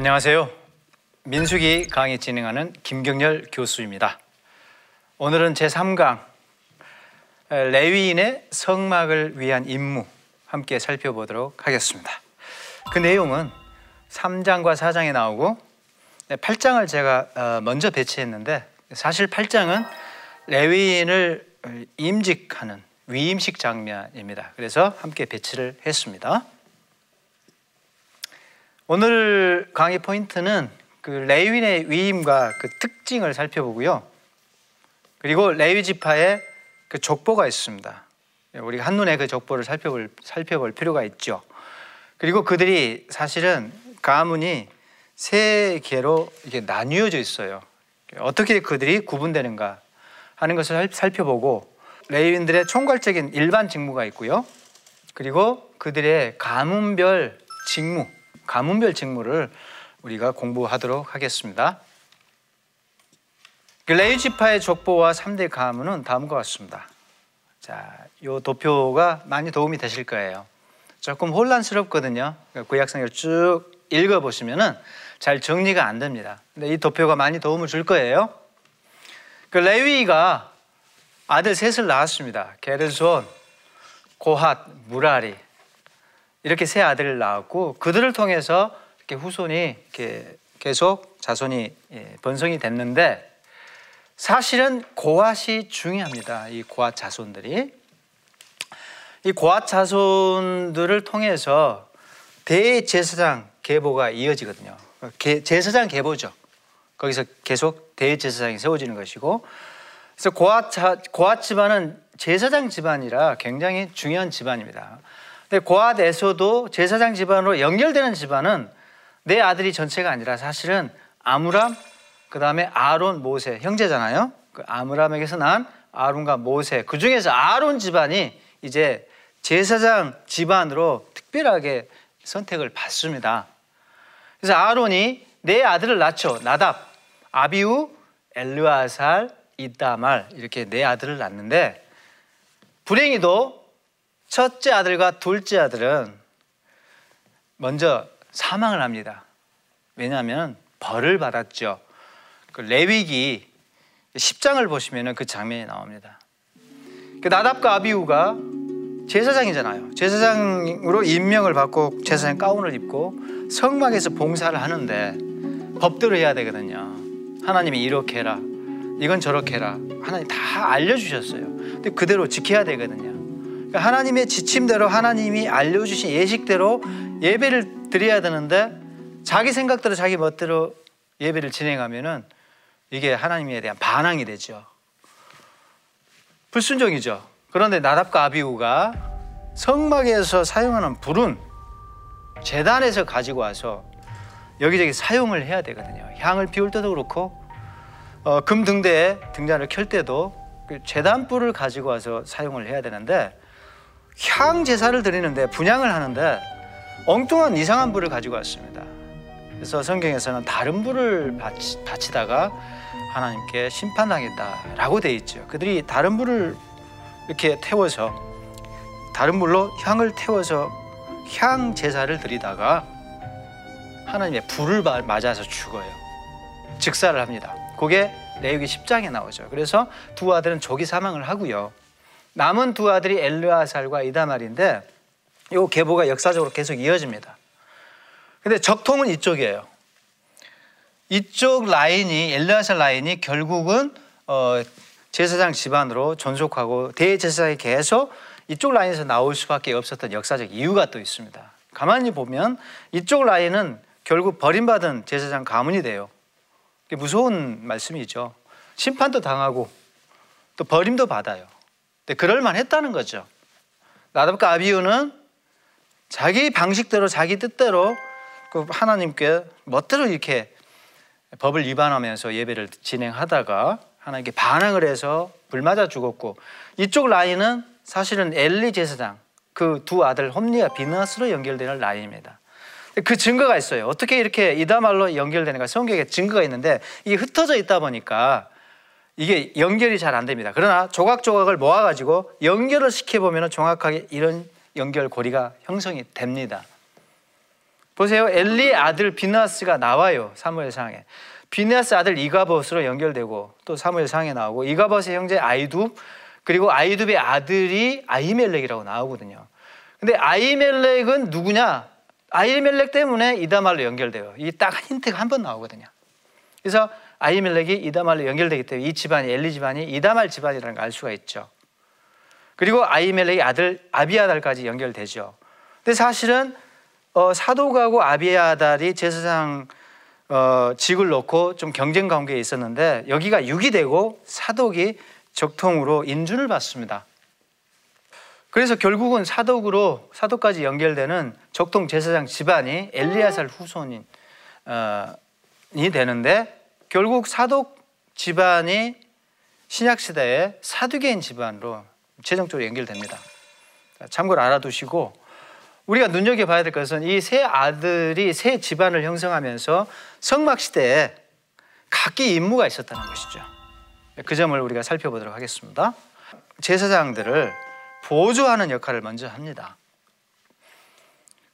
안녕하세요. 민수기 강의 진행하는 김경렬 교수입니다. 오늘은 제3강 레위인의 성막을 위한 임무 함께 살펴보도록 하겠습니다. 그 내용은 3장과 4장에 나오고 8장을 제가 어, 먼저 배치했는데 사실 8장은 레위인을 임직하는 위임식 장면입니다. 그래서 함께 배치를 했습니다. 오늘 강의 포인트는 그 레위인의 위임과 그 특징을 살펴보고요. 그리고 레위 지파의 그 족보가 있습니다. 우리가 한눈에 그 족보를 살펴볼, 살펴볼 필요가 있죠. 그리고 그들이 사실은 가문이 세 개로 이게 나뉘어져 있어요. 어떻게 그들이 구분되는가 하는 것을 살펴보고 레위인들의 총괄적인 일반 직무가 있고요. 그리고 그들의 가문별 직무, 가문별 직무를 우리가 공부하도록 하겠습니다. 그 레위 지파의 족보와 3대 가문은 다음과 같습니다. 자, 요 도표가 많이 도움이 되실 거예요. 조금 혼란스럽거든요. 구약성을 쭉 읽어보시면은 잘 정리가 안 됩니다. 근데 이 도표가 많이 도움을 줄 거예요. 그 레위가 아들 셋을 낳았습니다. 게르손, 고핫, 무라리 이렇게 세 아들을 낳았고 그들을 통해서 이렇게 후손이 이렇게 계속 자손이 예, 번성이 됐는데 사실은 고핫이 중요합니다. 이 고핫 자손들이 이 고핫 자손들을 통해서 대제사장 계보가 이어지거든요. 제사장 계보죠. 거기서 계속 대제사장이 세워지는 것이고 그래서 고핫, 고핫 집안은 제사장 집안이라 굉장히 중요한 집안입니다. 근데 고핫에서도 제사장 집안으로 연결되는 집안은 내 아들이 전체가 아니라 사실은 아므람 그 다음에 아론, 모세 형제잖아요. 그 아므람에게서 난 아론과 모세 그 중에서 아론 집안이 이제 제사장 집안으로 특별하게 선택을 받습니다. 그래서 아론이 내 아들을 낳죠. 나답, 아비우, 엘르아살, 이다말 이렇게 네 아들을 낳는데 불행히도 첫째 아들과 둘째 아들은 먼저 사망을 합니다. 왜냐하면 벌을 받았죠. 그 레위기 10장을 보시면 그 장면이 나옵니다. 그 나답과 아비우가 제사장이잖아요. 제사장으로 임명을 받고 제사장 가운을 입고 성막에서 봉사를 하는데 법대로 해야 되거든요. 하나님이 이렇게 해라. 이건 저렇게 해라. 하나님 다 알려주셨어요. 근데 그대로 지켜야 되거든요. 그러니까 하나님의 지침대로 하나님이 알려주신 예식대로 예배를 드려야 되는데 자기 생각대로 자기 멋대로 예배를 진행하면은 이게 하나님에 대한 반항이 되죠. 불순종이죠. 그런데 나답과 아비우가 성막에서 사용하는 불은 재단에서 가지고 와서 여기저기 사용을 해야 되거든요. 향을 피울 때도 그렇고 어, 금 등대에 등잔을 켤 때도 그 재단불을 가지고 와서 사용을 해야 되는데 향 제사를 드리는데 분양을 하는데 엉뚱한 이상한 불을 가지고 왔습니다. 그래서 성경에서는 다른 불을 바치, 바치다가 하나님께 심판당했다라고 돼 있죠. 그들이 다른 불을 이렇게 태워서 다른 불로 향을 태워서 향 제사를 드리다가 하나님의 불을 맞아서 죽어요. 즉사를 합니다. 그게 레위기 10장에 나오죠. 그래서 두 아들은 조기 사망을 하고요. 남은 두 아들이 엘르아살과 이다말인데 이 계보가 역사적으로 계속 이어집니다. 근데 적통은 이쪽이에요. 이쪽 라인이 엘르아살 라인이 결국은 어, 제사장 집안으로 존속하고 대제사장이 계속 이쪽 라인에서 나올 수밖에 없었던 역사적 이유가 또 있습니다. 가만히 보면 이쪽 라인은 결국 버림받은 제사장 가문이 돼요. 무서운 말씀이죠. 심판도 당하고 또 버림도 받아요. 근데 그럴만 했다는 거죠. 나답과 아비우는 자기 방식대로 자기 뜻대로 그 하나님께 멋대로 이렇게 법을 위반하면서 예배를 진행하다가 하나님께 반항을 해서 불 맞아 죽었고 이쪽 라인은 사실은 엘리 제사장 그 두 아들 홈리와 비너스로 연결되는 라인입니다. 그 증거가 있어요. 어떻게 이렇게 이다말로 연결되는가 성경에 증거가 있는데 이게 흩어져 있다 보니까 이게 연결이 잘 안 됩니다. 그러나 조각조각을 모아가지고 연결을 시켜보면 정확하게 이런 연결고리가 형성이 됩니다. 보세요. 엘리의 아들 비나스가 나와요. 사무엘상에. 비나스 아들 이가봇으로 연결되고 또 사무엘상에 나오고 이가봇의 형제 아이둡 그리고 아이둡의 아들이 아이멜렉이라고 나오거든요. 근데 아이멜렉은 누구냐? 아이멜렉 때문에 이다말로 연결돼요. 이딱 힌트가 한 번 나오거든요. 그래서 아이멜렉이 이다말로 연결되기 때문에 이 집안이 엘리 집안이 이다말 집안이라는 걸 알 수가 있죠. 그리고 아이멜렉의 아들 아비아달까지 연결되죠. 근데 사실은 어, 사도가고 아비아달이 제사장 어, 직을 놓고 좀 경쟁 관계에 있었는데 여기가 6이 되고 사독이 적통으로 인준을 받습니다. 그래서 결국은 사독으로 사독까지 연결되는 적통 제사장 집안이 엘리야살 후손이 어, 되는데 결국 사독 집안이 신약 시대에 사두개인 집안으로 최종적으로 연결됩니다. 참고로 알아두시고 우리가 눈여겨 봐야 될 것은 이 세 아들이 세 집안을 형성하면서 성막 시대에 각기 임무가 있었다는 것이죠. 그 점을 우리가 살펴보도록 하겠습니다. 제사장들을 보조하는 역할을 먼저 합니다.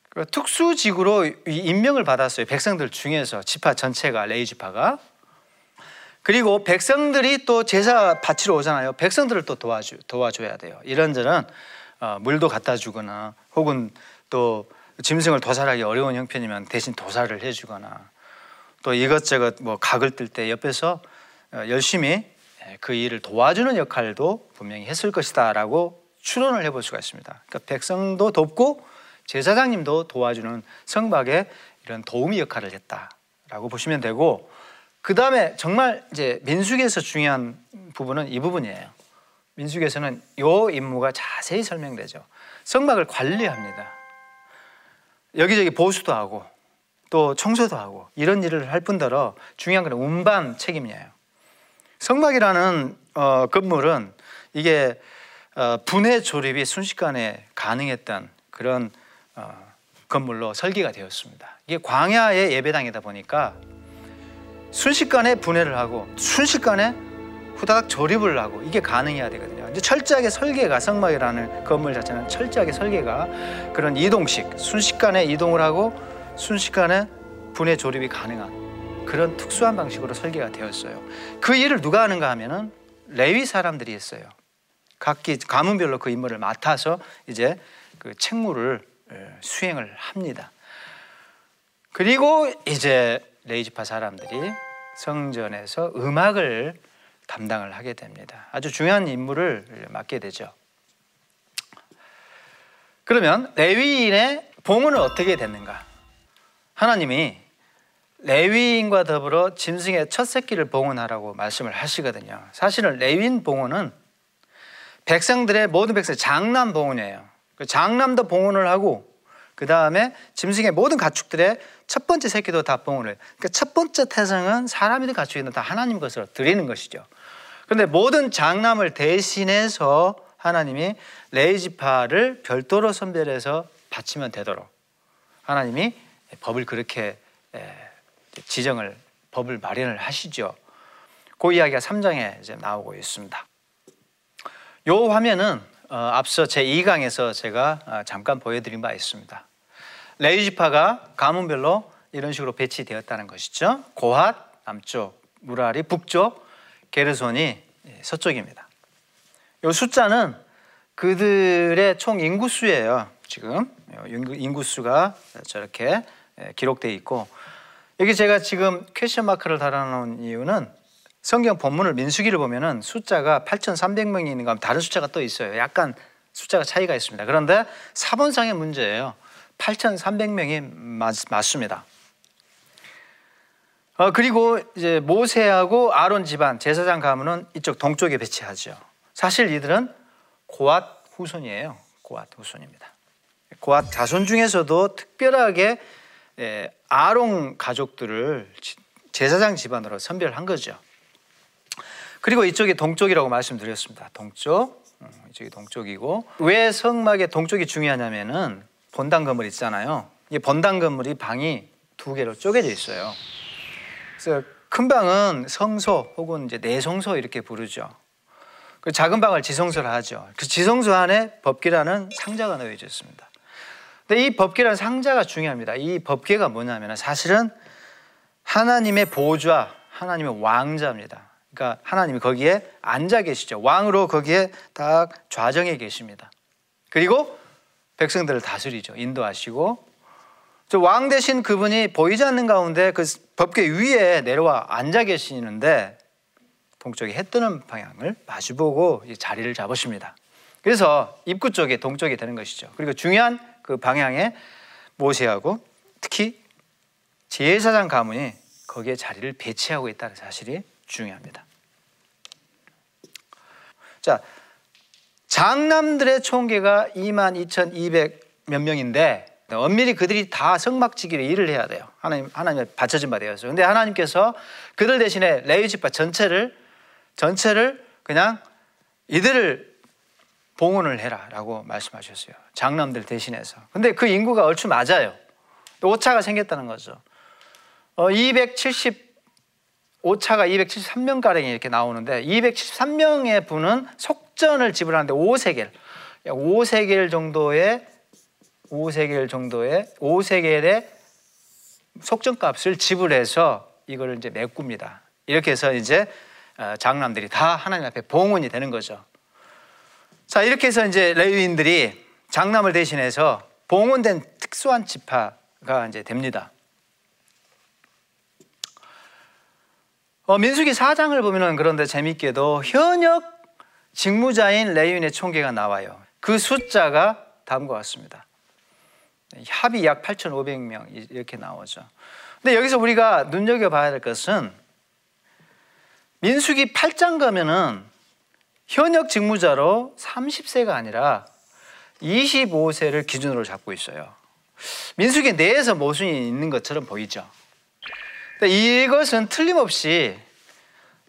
그 특수직으로 임명을 받았어요. 백성들 중에서 지파 전체가 레이 지파가 그리고 백성들이 또 제사 바치러 오잖아요. 백성들을 또 도와주, 도와줘야 돼요. 이런저런 어, 물도 갖다 주거나 혹은 또 짐승을 도살하기 어려운 형편이면 대신 도살을 해주거나 또 이것저것 뭐 각을 뜰 때 옆에서 어, 열심히 그 일을 도와주는 역할도 분명히 했을 것이다라고 추론을 해볼 수가 있습니다. 그러니까 백성도 돕고 제사장님도 도와주는 성박에 이런 도우미 역할을 했다라고 보시면 되고 그 다음에 정말 이제 민숙에서 중요한 부분은 이 부분이에요. 민숙에서는 요 임무가 자세히 설명되죠. 성막을 관리합니다. 여기저기 보수도 하고 또 청소도 하고 이런 일을 할 뿐더러 중요한 건 운반 책임이에요. 성막이라는 어, 건물은 이게 어, 분해 조립이 순식간에 가능했던 그런 어, 건물로 설계가 되었습니다. 이게 광야의 예배당이다 보니까 순식간에 분해를 하고 순식간에 후다닥 조립을 하고 이게 가능해야 되거든요. 이제 철저하게 설계가 성막이라는 건물 자체는 철저하게 설계가 그런 이동식 순식간에 이동을 하고 순식간에 분해 조립이 가능한 그런 특수한 방식으로 설계가 되었어요. 그 일을 누가 하는가 하면은 레위 사람들이 했어요. 각기 가문별로 그 임무를 맡아서 이제 그 책무를 수행을 합니다. 그리고 이제 레이지파 사람들이 성전에서 음악을 담당을 하게 됩니다. 아주 중요한 임무를 맡게 되죠. 그러면 레위인의 봉헌은 어떻게 됐는가? 하나님이 레위인과 더불어 짐승의 첫 새끼를 봉헌하라고 말씀을 하시거든요. 사실은 레위인 봉헌은 백성들의 모든 백성 장남 봉헌이에요. 그 장남도 봉헌을 하고 그 다음에 짐승의 모든 가축들의 첫 번째 새끼도 다 봉헌을. 그러니까 첫 번째 태생은 사람이든 가축이든 다 하나님 것으로 드리는 것이죠. 그런데 모든 장남을 대신해서 하나님이 레이지파를 별도로 선별해서 바치면 되도록 하나님이 법을 그렇게 지정을 법을 마련을 하시죠. 그 이야기가 3장에 이제 나오고 있습니다. 요 화면은 어, 앞서 제 2강에서 제가 어, 잠깐 보여드린 바 있습니다. 레이지파가 가문별로 이런 식으로 배치되었다는 것이죠. 고핫 남쪽, 무라리 북쪽, 게르손이 서쪽입니다. 이 숫자는 그들의 총 인구수예요. 지금 인구수가 저렇게 기록되어 있고 여기 제가 지금 question mark를 달아놓은 이유는 성경 본문을 민수기를 보면은 숫자가 8,300명이 있는 거 다른 숫자가 또 있어요. 약간 숫자가 차이가 있습니다. 그런데 사본상의 문제예요. 8,300명이 맞, 맞습니다. 어, 그리고 이제 모세하고 아론 집안 제사장 가문은 이쪽 동쪽에 배치하죠. 사실 이들은 고앗 후손이에요. 고앗 후손입니다. 고앗 자손 중에서도 특별하게 예, 아론 가족들을 제사장 집안으로 선별한 거죠. 그리고 이쪽이 동쪽이라고 말씀드렸습니다. 동쪽. 음, 이쪽이 동쪽이고 왜 성막의 동쪽이 중요하냐면은 본당 건물 있잖아요. 이 본당 건물이 방이 두 개로 쪼개져 있어요. 그래서 큰 방은 성소 혹은 이제 내성소 이렇게 부르죠. 그 작은 방을 지성소를 하죠. 그 지성소 안에 법기라는 상자가 놓여져 있습니다. 근데 이 법궤라는 상자가 중요합니다. 이 법궤가 뭐냐면 사실은 하나님의 보좌, 하나님의 왕자입니다. 그러니까 하나님이 거기에 앉아 계시죠. 왕으로 거기에 딱 좌정해 계십니다. 그리고 백성들을 다스리죠. 인도하시고 왕 대신 그분이 보이지 않는 가운데 그 법궤 위에 내려와 앉아 계시는데 동쪽에 해 뜨는 방향을 마주보고 자리를 잡으십니다. 그래서 입구 쪽에 동쪽이 되는 것이죠. 그리고 중요한 그 방향에 모세하고 특히 제사장 가문이 거기에 자리를 배치하고 있다는 사실이 중요합니다. 자, 장남들의 총계가 2만 2,200몇 명인데 엄밀히 그들이 다 성막지기를 일을 해야 돼요. 하나님 하나님의 바쳐진 바 되어서. 근데 하나님께서 그들 대신에 레위 지파 전체를 전체를 그냥 이들을 봉헌을 해라라고 말씀하셨어요. 장남들 대신해서. 근데 그 인구가 얼추 맞아요. 오차가 생겼다는 거죠. 어, 270 오차가 273명 가량이 이렇게 나오는데 273명의 분은 속전을 지불하는데 5세겔, 5세겔 정도의 5세겔 정도의 5세겔의 속전값을 지불해서 이걸 이제 메꿉니다. 이렇게 해서 이제 어, 장남들이 다 하나님 앞에 봉헌이 되는 거죠. 자, 이렇게 해서 이제 레위인들이 장남을 대신해서 봉헌된 특수한 지파가 이제 됩니다. 어, 민수기 4장을 보면은 그런데 재밌게도 현역 직무자인 레위인의 총계가 나와요. 그 숫자가 다음과 같습니다. 합이 약 8,500명 이렇게 나오죠. 근데 여기서 우리가 눈여겨봐야 될 것은 민수기 8장 가면은 현역 직무자로 30세가 아니라 25세를 기준으로 잡고 있어요. 민수기 내에서 모순이 있는 것처럼 보이죠. 이것은 틀림없이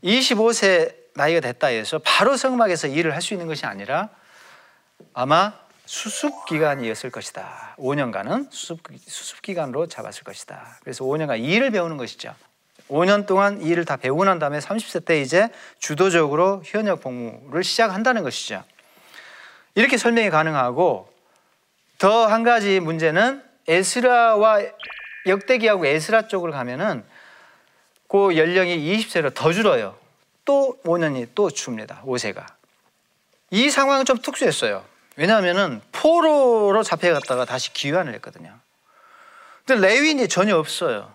25세 나이가 됐다 해서 바로 성막에서 일을 할 수 있는 것이 아니라 아마 수습 기간이었을 것이다. 5년간은 수습, 수습 기간으로 잡았을 것이다. 그래서 5년간 일을 배우는 것이죠. 5년 동안 이 일을 다 배우고 난 다음에 30세 때 이제 주도적으로 현역 복무를 시작한다는 것이죠. 이렇게 설명이 가능하고 더 한 가지 문제는 에스라와 역대기하고 에스라 쪽으로 가면은 그 연령이 20세로 더 줄어요. 또 5년이 또 줍니다. 5세가. 이 상황은 좀 특수했어요. 왜냐하면은 포로로 잡혀갔다가 다시 귀환을 했거든요. 근데 레위인이 전혀 없어요.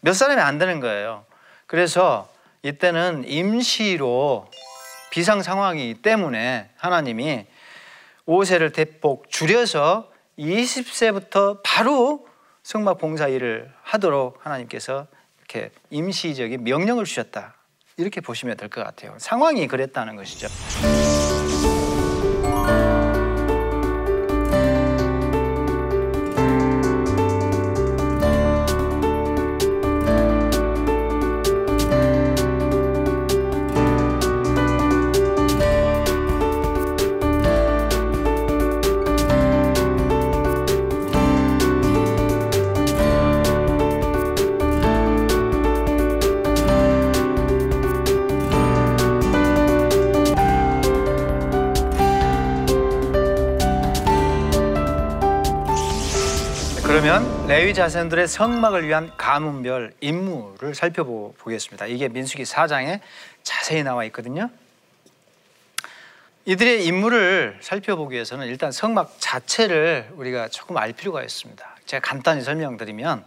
몇 사람이 안 되는 거예요. 그래서 이때는 임시로 비상 상황이기 때문에 하나님이 5세를 대폭 줄여서 20세부터 바로 성막 봉사 일을 하도록 하나님께서 이렇게 임시적인 명령을 주셨다. 이렇게 보시면 될 것 같아요. 상황이 그랬다는 것이죠. 레위 자손들의 성막을 위한 가문별 임무를 살펴보겠습니다. 이게 민수기 4장에 자세히 나와 있거든요. 이들의 임무를 살펴보기 위해서는 일단 성막 자체를 우리가 조금 알 필요가 있습니다. 제가 간단히 설명드리면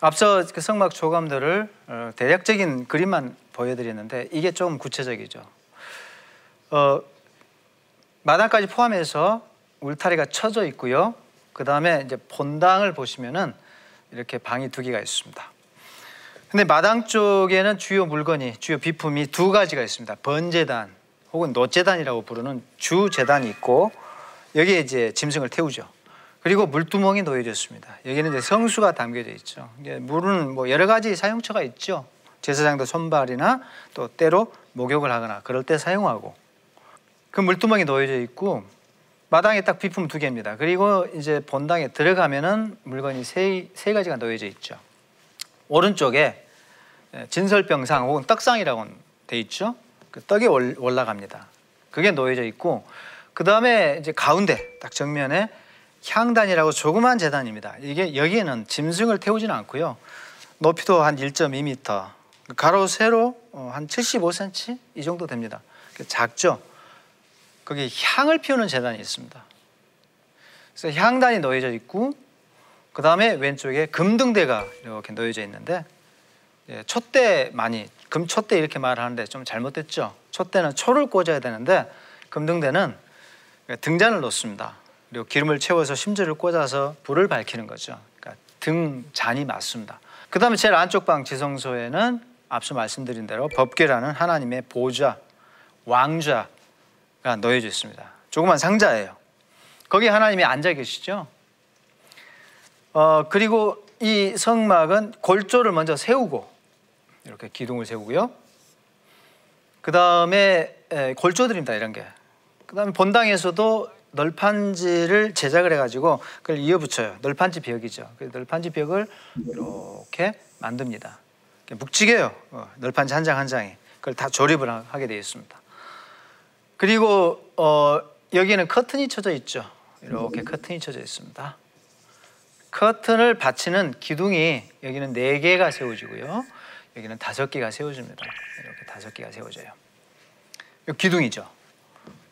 앞서 그 성막 조감들을 어, 대략적인 그림만 보여드렸는데 이게 좀 구체적이죠. 어, 마당까지 포함해서 울타리가 쳐져 있고요. 그 다음에 이제 본당을 보시면은 이렇게 방이 두 개가 있습니다. 근데 마당 쪽에는 주요 물건이 주요 비품이 두 가지가 있습니다. 번제단 혹은 노제단이라고 부르는 주제단이 있고 여기에 이제 짐승을 태우죠. 그리고 물두멍이 놓여져 있습니다. 여기는 이제 성수가 담겨져 있죠. 물은 뭐 여러 가지 사용처가 있죠. 제사장도 손발이나 또 때로 목욕을 하거나 그럴 때 사용하고 그 물두멍이 놓여져 있고 마당에 딱 비품 두 개입니다. 그리고 이제 본당에 들어가면은 물건이 세, 세 가지가 놓여져 있죠. 오른쪽에 진설병상 혹은 떡상이라고 돼 있죠. 그 떡이 올라갑니다. 그게 놓여져 있고 그 다음에 이제 가운데 딱 정면에 향단이라고 조그만 재단입니다. 이게 여기에는 짐승을 태우지는 않고요. 높이도 한 1.2m, 가로 세로 어, 한 75cm 이 정도 됩니다. 작죠. 거기 향을 피우는 재단이 있습니다. 그래서 향단이 놓여져 있고 그 다음에 왼쪽에 금등대가 이렇게 놓여져 있는데 예, 촛대 많이 금촛대 이렇게 말하는데 좀 잘못됐죠. 촛대는 초를 꽂아야 되는데 금등대는 등잔을 놓습니다. 그리고 기름을 채워서 심지를 꽂아서 불을 밝히는 거죠. 그러니까 등잔이 맞습니다. 그 다음에 제일 안쪽 방 지성소에는 앞서 말씀드린 대로 법궤라는 하나님의 보좌, 왕좌 가 놓여져 있습니다. 조그만 상자예요. 거기 하나님이 앉아 계시죠. 어, 그리고 이 성막은 골조를 먼저 세우고 이렇게 기둥을 세우고요. 그 다음에 골조들입니다. 이런 게. 그 다음에 본당에서도 널판지를 제작을 해가지고 그걸 이어붙여요. 널판지 벽이죠. 그 널판지 벽을 이렇게 만듭니다. 묵직해요. 어, 널판지 한장한 장이. 그걸 다 조립을 하게 되어 있습니다. 그리고 어, 여기는 커튼이 쳐져 있죠. 이렇게 커튼이 쳐져 있습니다. 커튼을 받치는 기둥이 여기는 네 개가 세워지고요. 여기는 다섯 개가 세워집니다. 이렇게 다섯 개가 세워져요. 기둥이죠.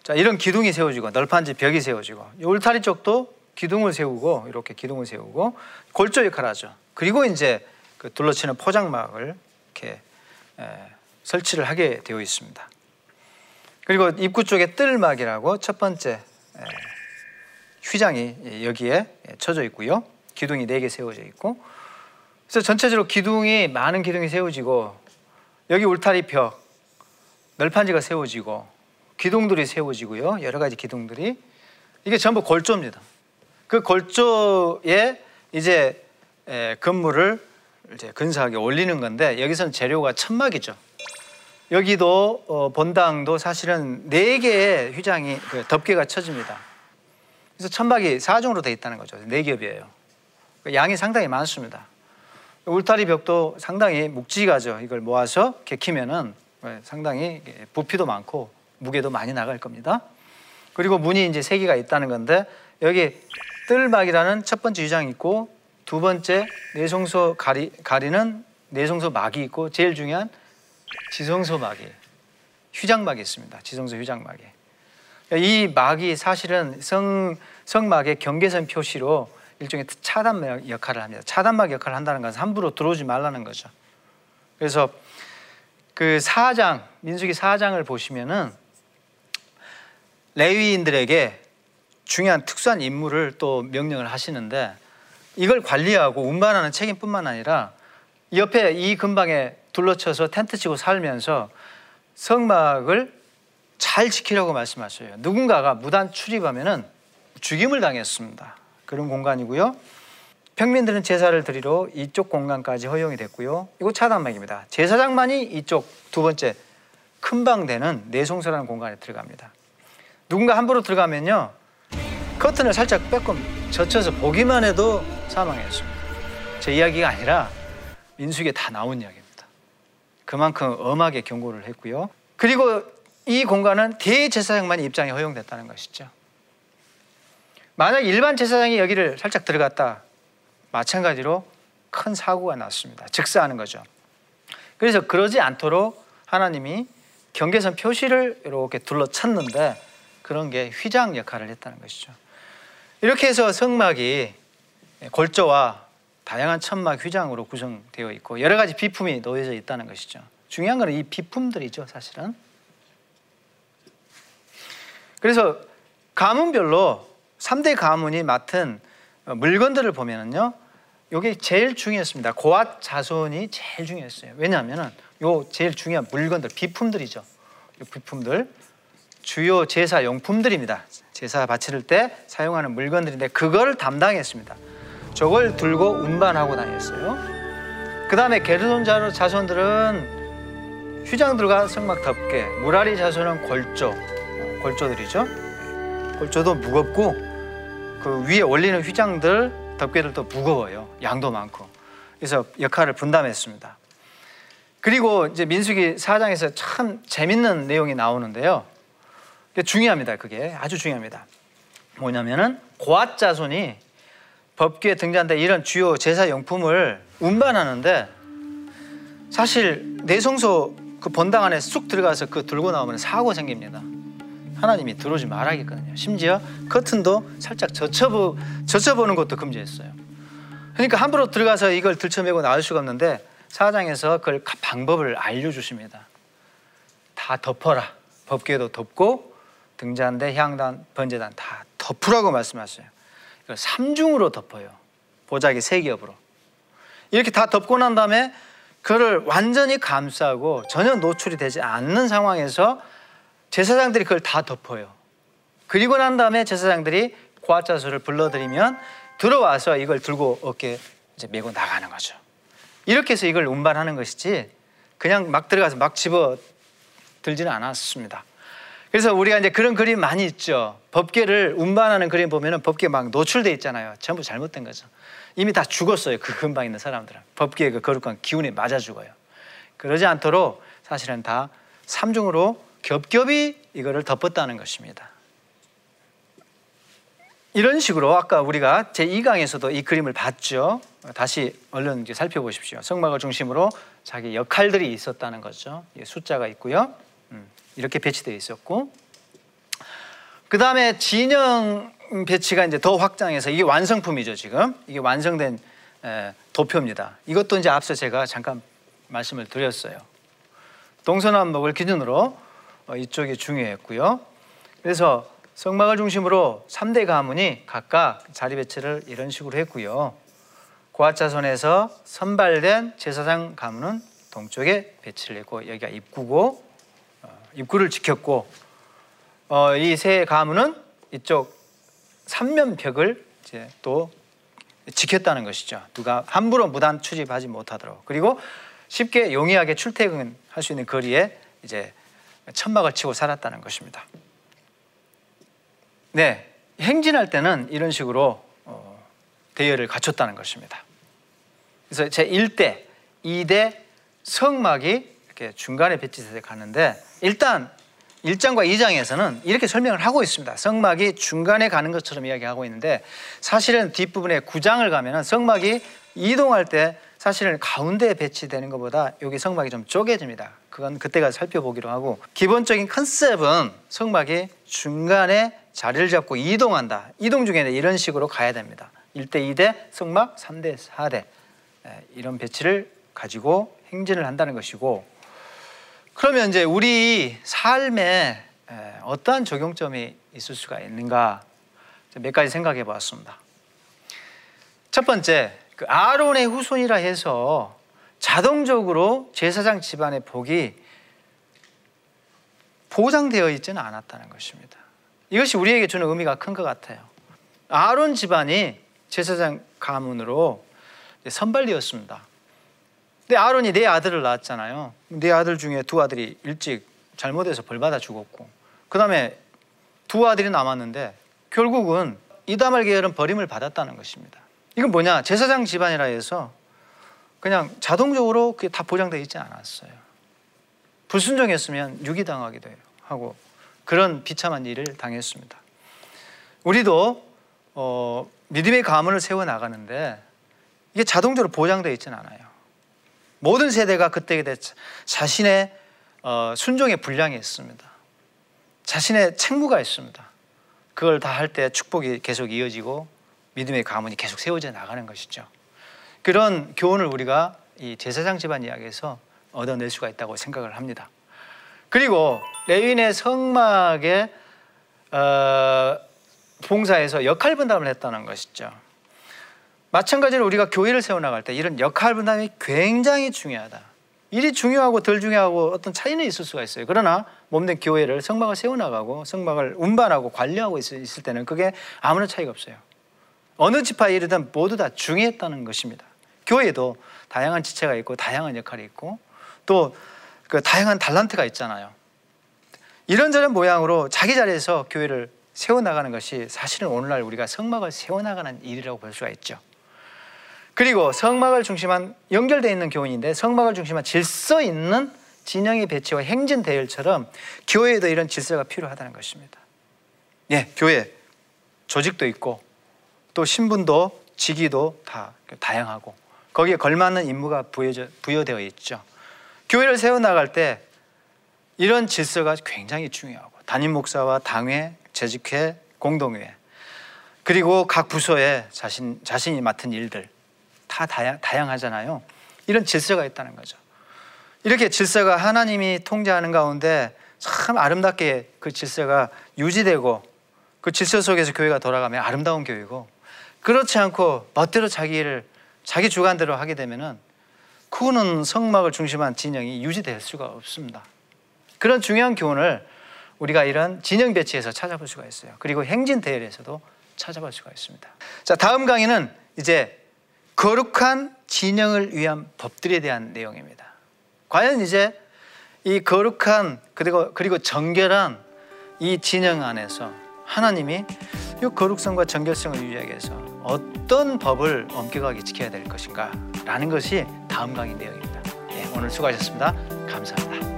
자, 이런 기둥이 세워지고 널판지 벽이 세워지고 울타리 쪽도 기둥을 세우고 이렇게 기둥을 세우고 골조 역할을 하죠. 그리고 이제 그 둘러치는 포장막을 이렇게 에, 설치를 하게 되어 있습니다. 그리고 입구 쪽에 뜰막이라고 첫 번째 에, 휘장이 여기에 쳐져 있고요. 기둥이 네 개 세워져 있고 그래서 전체적으로 기둥이 많은 기둥이 세워지고 여기 울타리 벽 널판지가 세워지고 기둥들이 세워지고요. 여러 가지 기둥들이 이게 전부 골조입니다. 그 골조에 이제 건물을 이제 근사하게 올리는 건데 여기서는 재료가 천막이죠. 여기도 어, 본당도 사실은 네 개의 휘장이 그 덮개가 쳐집니다. 그래서 천막이 사중으로 되어 있다는 거죠. 네 겹이에요. 그 양이 상당히 많습니다. 울타리 벽도 상당히 묵직하죠. 이걸 모아서 개키면은 상당히 부피도 많고 무게도 많이 나갈 겁니다. 그리고 문이 이제 세 개가 있다는 건데 여기 뜰막이라는 첫 번째 유장이 있고 두 번째 내성소 가리, 가리는 내성소 막이 있고 제일 중요한 지성소 막이 휴장막이 있습니다. 지성소 휴장막이. 이 막이 사실은 성, 성막의 경계선 표시로 일종의 차단 역할을 합니다. 차단막 역할을 한다는 것은 함부로 들어오지 말라는 거죠. 그래서 그 4장, 민수기 4장을 보시면은 레위인들에게 중요한 특수한 임무를 또 명령을 하시는데 이걸 관리하고 운반하는 책임뿐만 아니라 옆에 이 근방에 둘러쳐서 텐트 치고 살면서 성막을 잘 지키라고 말씀하셔요. 누군가가 무단 출입하면은 죽임을 당했습니다. 그런 공간이고요. 평민들은 제사를 드리러 이쪽 공간까지 허용이 됐고요. 이거 차단막입니다. 제사장만이 이쪽 두 번째 큰 방 되는 내송소라는 공간에 들어갑니다. 누군가 함부로 들어가면요. 커튼을 살짝 빼꼼 젖혀서 보기만 해도 사망했습니다. 제 이야기가 아니라 민숙에 다 나온 이야기입니다. 그만큼 엄하게 경고를 했고요. 그리고 이 공간은 대제사장만 입장이 허용됐다는 것이죠. 만약 일반 제사장이 여기를 살짝 들어갔다 마찬가지로 큰 사고가 났습니다. 즉사하는 거죠. 그래서 그러지 않도록 하나님이 경계선 표시를 이렇게 둘러쳤는데 그런 게 휘장 역할을 했다는 것이죠. 이렇게 해서 성막이 골조와 다양한 천막 휘장으로 구성되어 있고 여러 가지 비품이 놓여져 있다는 것이죠. 중요한 것은 이 비품들이죠, 사실은. 그래서 가문별로 3대 가문이 맡은 물건들을 보면은요. 이게 제일 중요했습니다. 고앗 자손이 제일 중요했어요. 왜냐하면은 요 제일 중요한 물건들, 비품들이죠. 이 비품들 주요 제사 용품들입니다. 제사 바칠 때 사용하는 물건들인데 그걸 담당했습니다. 저걸 들고 운반하고 다녔어요. 그 다음에 게르돈 자손들은 휴장들과 성막 덮개, 무라리 자손은 골조, 골조들이죠. 골조도 무겁고 그 위에 올리는 휘장들 덮개들도 무거워요. 양도 많고. 그래서 역할을 분담했습니다. 그리고 이제 민수기 4장에서 참 재밌는 내용이 나오는데요. 중요합니다. 그게 아주 중요합니다. 뭐냐면은 고앗 자손이 법규에 등장한다 이런 주요 제사 용품을 운반하는데 사실 내성소 그 본당 안에 쑥 들어가서 그 들고 나오면 사고 생깁니다. 하나님이 들어오지 말아야겠거든요. 심지어 커튼도 살짝 젖혀보, 젖혀보는 것도 금지했어요. 그러니까 함부로 들어가서 이걸 들쳐매고 나올 수가 없는데 사장에서 그걸 방법을 알려주십니다. 다 덮어라. 법궤도 덮고 등잔대, 향단, 번제단 다 덮으라고 말씀하세요. 삼중으로 덮어요. 보자기 세 겹으로. 이렇게 다 덮고 난 다음에 그를 완전히 감싸고 전혀 노출이 되지 않는 상황에서 제사장들이 그걸 다 덮어요. 그리고 난 다음에 제사장들이 고아자수를 불러들이면 들어와서 이걸 들고 어깨 이제 메고 나가는 거죠. 이렇게 해서 이걸 운반하는 것이지 그냥 막 들어가서 막 집어 들지는 않았습니다. 그래서 우리가 이제 그런 그림 많이 있죠. 법계를 운반하는 그림 보면은 법계 막 노출돼 있잖아요. 전부 잘못된 거죠. 이미 다 죽었어요. 그 근방 있는 사람들은 법계의 그 거룩한 기운에 맞아 죽어요. 그러지 않도록 사실은 다 삼중으로 겹겹이 이거를 덮었다는 것입니다. 이런 식으로 아까 우리가 제 2강에서도 이 그림을 봤죠. 다시 얼른 살펴보십시오. 성막을 중심으로 자기 역할들이 있었다는 거죠. 숫자가 있고요. 음, 이렇게 배치되어 있었고 그 다음에 진영 배치가 이제 더 확장해서 이게 완성품이죠 지금 이게 완성된 도표입니다. 이것도 이제 앞서 제가 잠깐 말씀을 드렸어요. 동서남북을 기준으로 어, 이쪽이 중요했고요. 그래서 성막을 중심으로 3대 가문이 각각 자리 배치를 이런 식으로 했고요. 고아자손에서 선발된 제사장 가문은 동쪽에 배치를 했고 여기가 입구고 어, 입구를 지켰고 어, 이 세 가문은 이쪽 삼면벽을 이제 또 지켰다는 것이죠. 누가 함부로 무단 출입하지 못하도록 그리고 쉽게 용이하게 출퇴근할 수 있는 거리에 이제 천막을 치고 살았다는 것입니다. 네, 행진할 때는 이런 식으로 어, 대열을 갖췄다는 것입니다. 그래서 제 1대, 2대 성막이 이렇게 중간에 배치돼서 가는데 일단 1장과 2장에서는 이렇게 설명을 하고 있습니다. 성막이 중간에 가는 것처럼 이야기하고 있는데 사실은 뒷부분에 9장을 가면 성막이 이동할 때 사실은 가운데에 배치되는 것보다 여기 성막이 좀 쪼개집니다. 그건 그때가 살펴보기로 하고 기본적인 컨셉은 성막이 중간에 자리를 잡고 이동한다. 이동 중에는 이런 식으로 가야 됩니다. 1대 2대 성막 3대 4대 이런 배치를 가지고 행진을 한다는 것이고 그러면 이제 우리 삶에 어떠한 적용점이 있을 수가 있는가 몇 가지 생각해 보았습니다. 첫 번째, 그 아론의 후손이라 해서 자동적으로 제사장 집안의 복이 보장되어 있지는 않았다는 것입니다. 이것이 우리에게 주는 의미가 큰 것 같아요. 아론 집안이 제사장 가문으로 선발되었습니다. 근데 아론이 네 아들을 낳았잖아요. 네 아들 중에 두 아들이 일찍 잘못해서 벌받아 죽었고, 그 다음에 두 아들이 남았는데 결국은 이다말 계열은 버림을 받았다는 것입니다. 이건 뭐냐? 제사장 집안이라 해서 그냥 자동적으로 그게 다 보장되어 있지 않았어요. 불순종했으면 유기당하기도 하고 그런 비참한 일을 당했습니다. 우리도 어, 믿음의 가문을 세워 나가는데 이게 자동적으로 보장되어 있지는 않아요. 모든 세대가 그때 그때 자신의 어, 순종의 분량이 있습니다. 자신의 책무가 있습니다. 그걸 다 할 때 축복이 계속 이어지고 믿음의 가문이 계속 세워져 나가는 것이죠. 그런 교훈을 우리가 이 제사장 집안 이야기에서 얻어낼 수가 있다고 생각을 합니다. 그리고 레윈의 성막의 어, 봉사에서 역할 분담을 했다는 것이죠. 마찬가지로 우리가 교회를 세워나갈 때 이런 역할 분담이 굉장히 중요하다. 일이 중요하고 덜 중요하고 어떤 차이는 있을 수가 있어요. 그러나 몸된 교회를 성막을 세워나가고 성막을 운반하고 관리하고 있을 때는 그게 아무런 차이가 없어요. 어느 지파에 이르든 모두 다 중요했다는 것입니다. 교회도 다양한 지체가 있고 다양한 역할이 있고 또 그 다양한 달란트가 있잖아요. 이런저런 모양으로 자기 자리에서 교회를 세워나가는 것이 사실은 오늘날 우리가 성막을 세워나가는 일이라고 볼 수가 있죠. 그리고 성막을 중심한 연결되어 있는 교훈인데 성막을 중심한 질서 있는 진영의 배치와 행진 대열처럼 교회에도 이런 질서가 필요하다는 것입니다. 예, 교회 조직도 있고 또 신분도 직위도 다 다양하고 거기에 걸맞는 임무가 부여져, 부여되어 있죠. 교회를 세워 나갈 때 이런 질서가 굉장히 중요하고 담임 목사와 당회, 재직회, 공동회 그리고 각 부서에 자신 자신이 맡은 일들 다 다양, 다양하잖아요. 이런 질서가 있다는 거죠. 이렇게 질서가 하나님이 통제하는 가운데 참 아름답게 그 질서가 유지되고 그 질서 속에서 교회가 돌아가면 아름다운 교회고 그렇지 않고 멋대로 자기를 자기 주관대로 하게 되면은 그거는 성막을 중심한 진영이 유지될 수가 없습니다. 그런 중요한 교훈을 우리가 이런 진영 배치에서 찾아볼 수가 있어요. 그리고 행진 대열에서도 찾아볼 수가 있습니다. 자, 다음 강의는 이제 거룩한 진영을 위한 법들에 대한 내용입니다. 과연 이제 이 거룩한 그리고 그리고 정결한 이 진영 안에서 하나님이 이 거룩성과 정결성을 유지하기 위해서 어떤 법을 엄격하게 지켜야 될 것인가 라는 것이 다음 강의 내용입니다. 네, 오늘 수고하셨습니다. 감사합니다.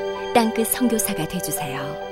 땅끝 성교사가 되주세요